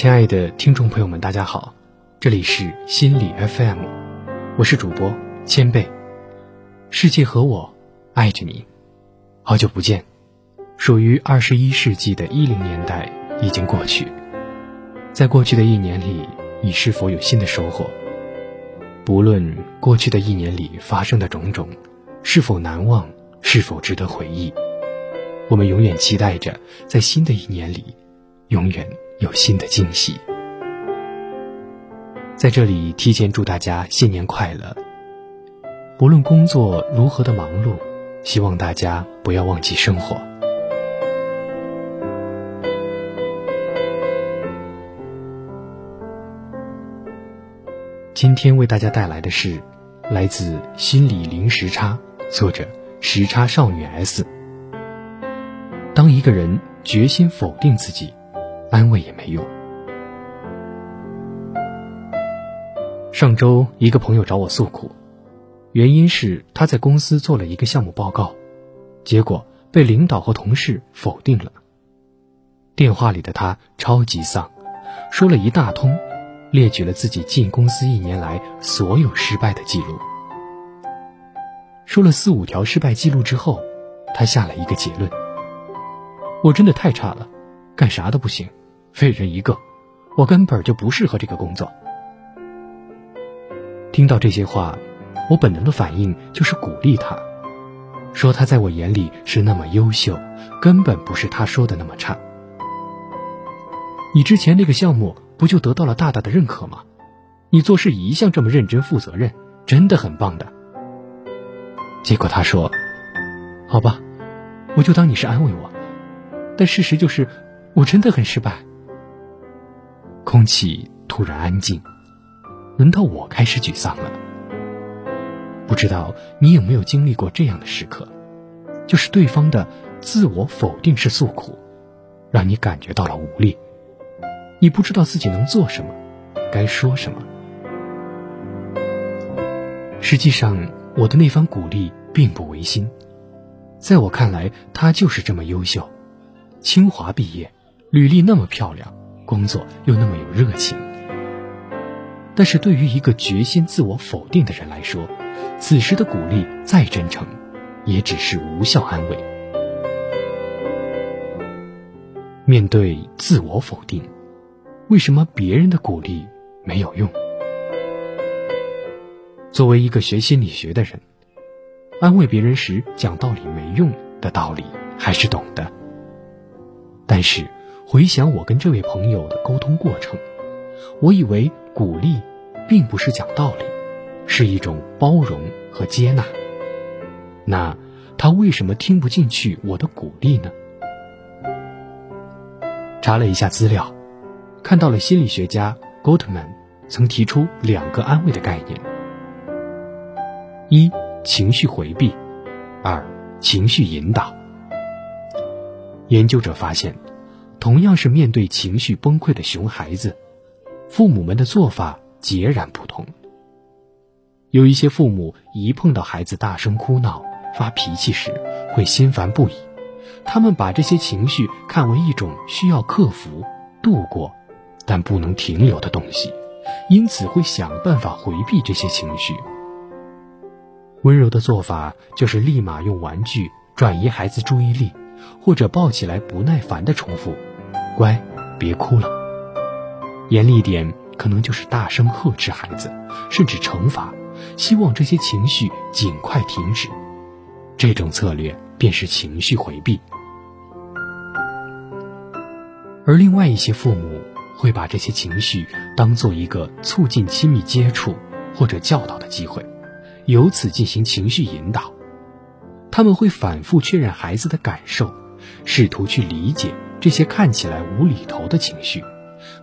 亲爱的听众朋友们，大家好，这里是心理 FM，我是主播千贝。世界和我爱着你，好久不见。属于二十一世纪的一零年代已经过去，在过去的一年里，你是否有新的收获？不论过去的一年里发生的种种是否难忘，是否值得回忆，我们永远期待着在新的一年里，永远。有新的惊喜，在这里提前祝大家新年快乐。不论工作如何的忙碌，希望大家不要忘记生活。今天为大家带来的是来自《心理零时差》，作者时差少女 S。当一个人决心否定自己。安慰也没用。上周，一个朋友找我诉苦，原因是他在公司做了一个项目报告，结果被领导和同事否定了。电话里的他超级丧，说了一大通，列举了自己进公司一年来所有失败的记录。说了四五条失败记录之后，他下了一个结论：我真的太差了，干啥都不行。废人一个，我根本就不适合这个工作。听到这些话，我本能的反应就是鼓励他，说他在我眼里是那么优秀，根本不是他说的那么差。你之前那个项目不就得到了大大的认可吗？你做事一向这么认真负责任，真的很棒的。结果他说：“好吧，我就当你是安慰我，但事实就是我真的很失败。”空气突然安静，轮到我开始沮丧了。不知道你有没有经历过这样的时刻，就是对方的自我否定式诉苦，让你感觉到了无力，你不知道自己能做什么，该说什么。实际上，我的那番鼓励并不违心，在我看来，他就是这么优秀，清华毕业，履历那么漂亮。工作又那么有热情，但是对于一个决心自我否定的人来说，此时的鼓励再真诚，也只是无效安慰。面对自我否定，为什么别人的鼓励没有用？作为一个学心理学的人，安慰别人时讲道理没用的道理还是懂的，但是。回想我跟这位朋友的沟通过程，我以为鼓励并不是讲道理，是一种包容和接纳。那他为什么听不进去我的鼓励呢？查了一下资料，看到了心理学家 Gottman 曾提出两个安慰的概念：一、情绪回避；二、情绪引导。研究者发现。同样是面对情绪崩溃的熊孩子，父母们的做法截然不同。有一些父母一碰到孩子大声哭闹、发脾气时，会心烦不已，他们把这些情绪看为一种需要克服、度过，但不能停留的东西，因此会想办法回避这些情绪。温柔的做法就是立马用玩具转移孩子注意力，或者抱起来不耐烦的重复。乖，别哭了。严厉点，可能就是大声呵斥孩子，甚至惩罚，希望这些情绪尽快停止。这种策略便是情绪回避。而另外一些父母会把这些情绪当做一个促进亲密接触或者教导的机会，由此进行情绪引导。他们会反复确认孩子的感受，试图去理解。这些看起来无厘头的情绪，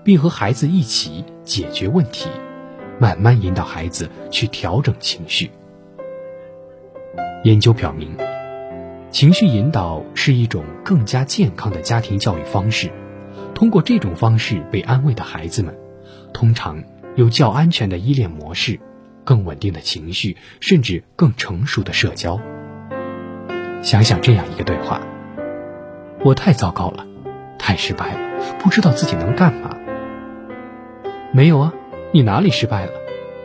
并和孩子一起解决问题，慢慢引导孩子去调整情绪。研究表明，情绪引导是一种更加健康的家庭教育方式。通过这种方式被安慰的孩子们，通常有较安全的依恋模式、更稳定的情绪，甚至更成熟的社交。想想这样一个对话：“我太糟糕了。”太失败了，不知道自己能干嘛。没有啊，你哪里失败了？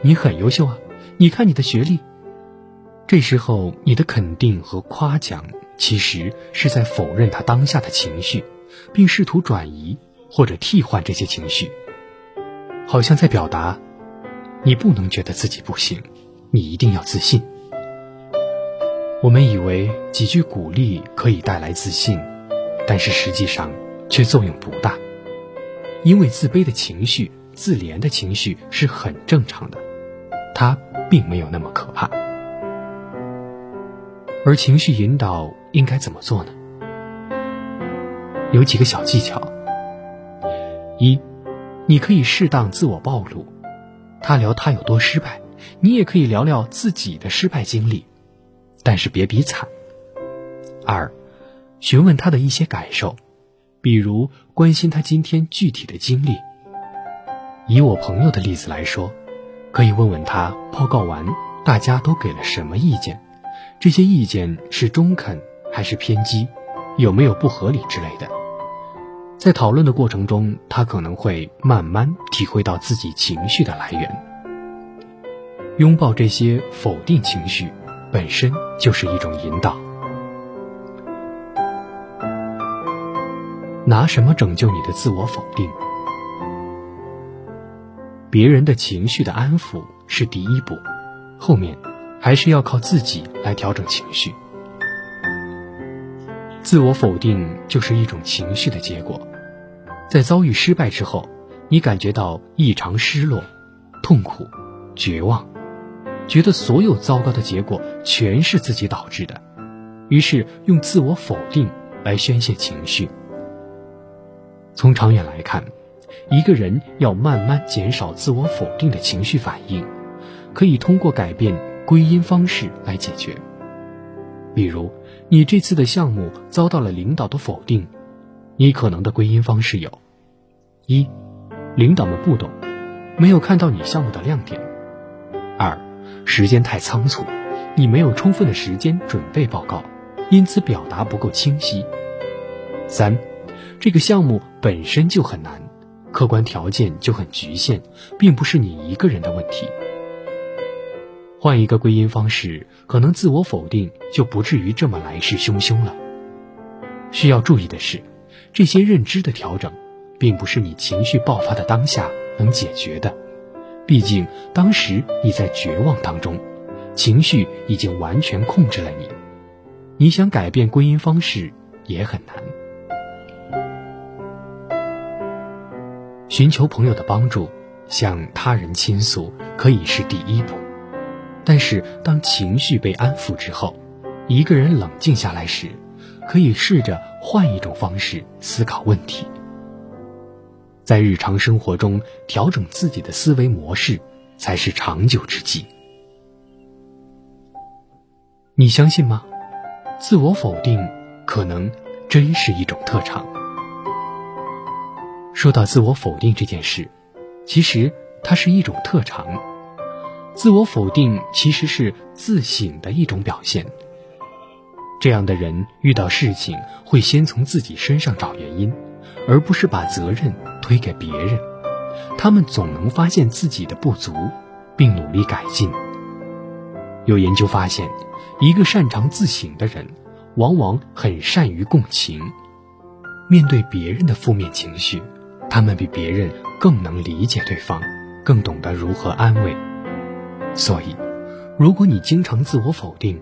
你很优秀啊，你看你的学历。这时候，你的肯定和夸奖其实是在否认他当下的情绪，并试图转移或者替换这些情绪，好像在表达：你不能觉得自己不行，你一定要自信。我们以为几句鼓励可以带来自信，但是实际上却作用不大，因为自卑的情绪、自怜的情绪是很正常的，它并没有那么可怕。而情绪引导应该怎么做呢？有几个小技巧：一，你可以适当自我暴露，他聊他有多失败，你也可以聊聊自己的失败经历。但是别比惨。二，询问他的一些感受，比如关心他今天具体的经历。以我朋友的例子来说，可以问问他报告完大家都给了什么意见，这些意见是中肯还是偏激，有没有不合理之类的。在讨论的过程中，他可能会慢慢体会到自己情绪的来源。拥抱这些否定情绪。本身就是一种引导。拿什么拯救你的自我否定？别人的情绪的安抚是第一步，后面还是要靠自己来调整情绪。自我否定就是一种情绪的结果，在遭遇失败之后，你感觉到异常失落、痛苦、绝望。觉得所有糟糕的结果全是自己导致的，于是用自我否定来宣泄情绪。从长远来看，一个人要慢慢减少自我否定的情绪反应，可以通过改变归因方式来解决。比如，你这次的项目遭到了领导的否定，你可能的归因方式有：一，领导们不懂，没有看到你项目的亮点；二。时间太仓促，你没有充分的时间准备报告，因此表达不够清晰。三，这个项目本身就很难，客观条件就很局限，并不是你一个人的问题。换一个归因方式，可能自我否定就不至于这么来势汹汹了。需要注意的是，这些认知的调整，并不是你情绪爆发的当下能解决的。毕竟，当时你在绝望当中，情绪已经完全控制了你。你想改变归因方式也很难。寻求朋友的帮助，向他人倾诉可以是第一步，但是当情绪被安抚之后，一个人冷静下来时，可以试着换一种方式思考问题。在日常生活中调整自己的思维模式，才是长久之计。你相信吗？自我否定可能真是一种特长。说到自我否定这件事，其实它是一种特长。自我否定其实是自省的一种表现。这样的人遇到事情会先从自己身上找原因，而不是把责任。推给别人，他们总能发现自己的不足，并努力改进。有研究发现，一个擅长自省的人，往往很善于共情。面对别人的负面情绪，他们比别人更能理解对方，更懂得如何安慰。所以，如果你经常自我否定，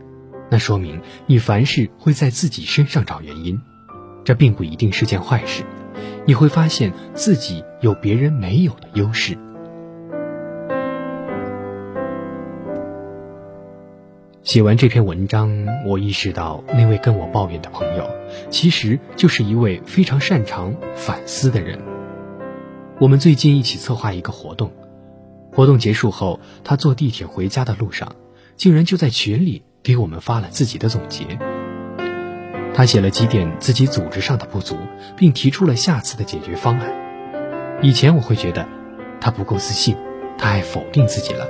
那说明你凡事会在自己身上找原因，这并不一定是件坏事。你会发现自己有别人没有的优势。写完这篇文章，我意识到那位跟我抱怨的朋友，其实就是一位非常擅长反思的人。我们最近一起策划一个活动，活动结束后，他坐地铁回家的路上，竟然就在群里给我们发了自己的总结。他写了几点自己组织上的不足，并提出了下次的解决方案。以前我会觉得他不够自信，他爱否定自己了，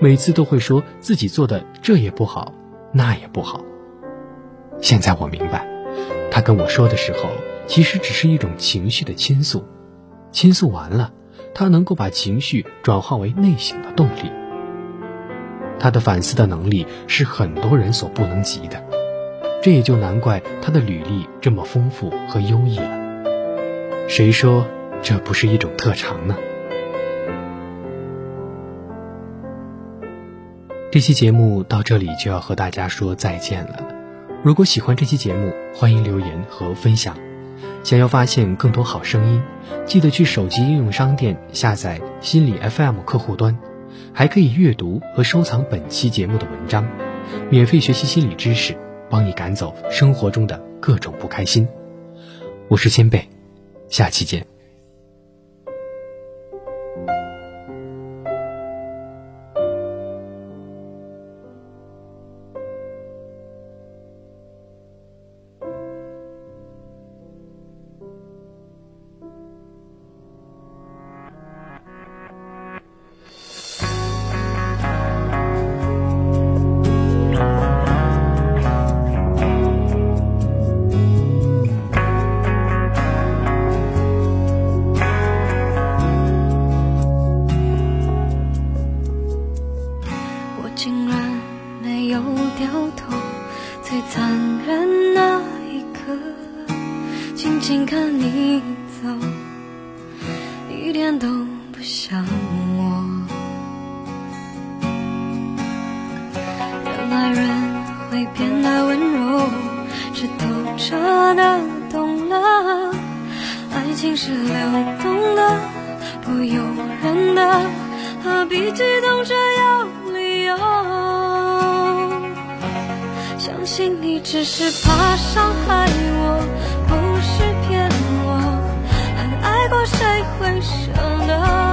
每次都会说自己做的这也不好，那也不好。现在我明白，他跟我说的时候，其实只是一种情绪的倾诉。倾诉完了，他能够把情绪转化为内省的动力。他的反思的能力是很多人所不能及的，这也就难怪他的履历这么丰富和优异了。谁说这不是一种特长呢？这期节目到这里就要和大家说再见了。如果喜欢这期节目，欢迎留言和分享。想要发现更多好声音，记得去手机应用商店下载心理 FM 客户端，还可以阅读和收藏本期节目的文章，免费学习心理知识，帮你赶走生活中的各种不开心。我是千贝，下期见。掉头，最残忍那一刻，静静看你走，一点都不想我。原来人会变得温柔，是透彻的懂了，爱情是流动的，不由人的，何必激动着要理由？相信你只是怕伤害我不是骗我很爱过谁会舍得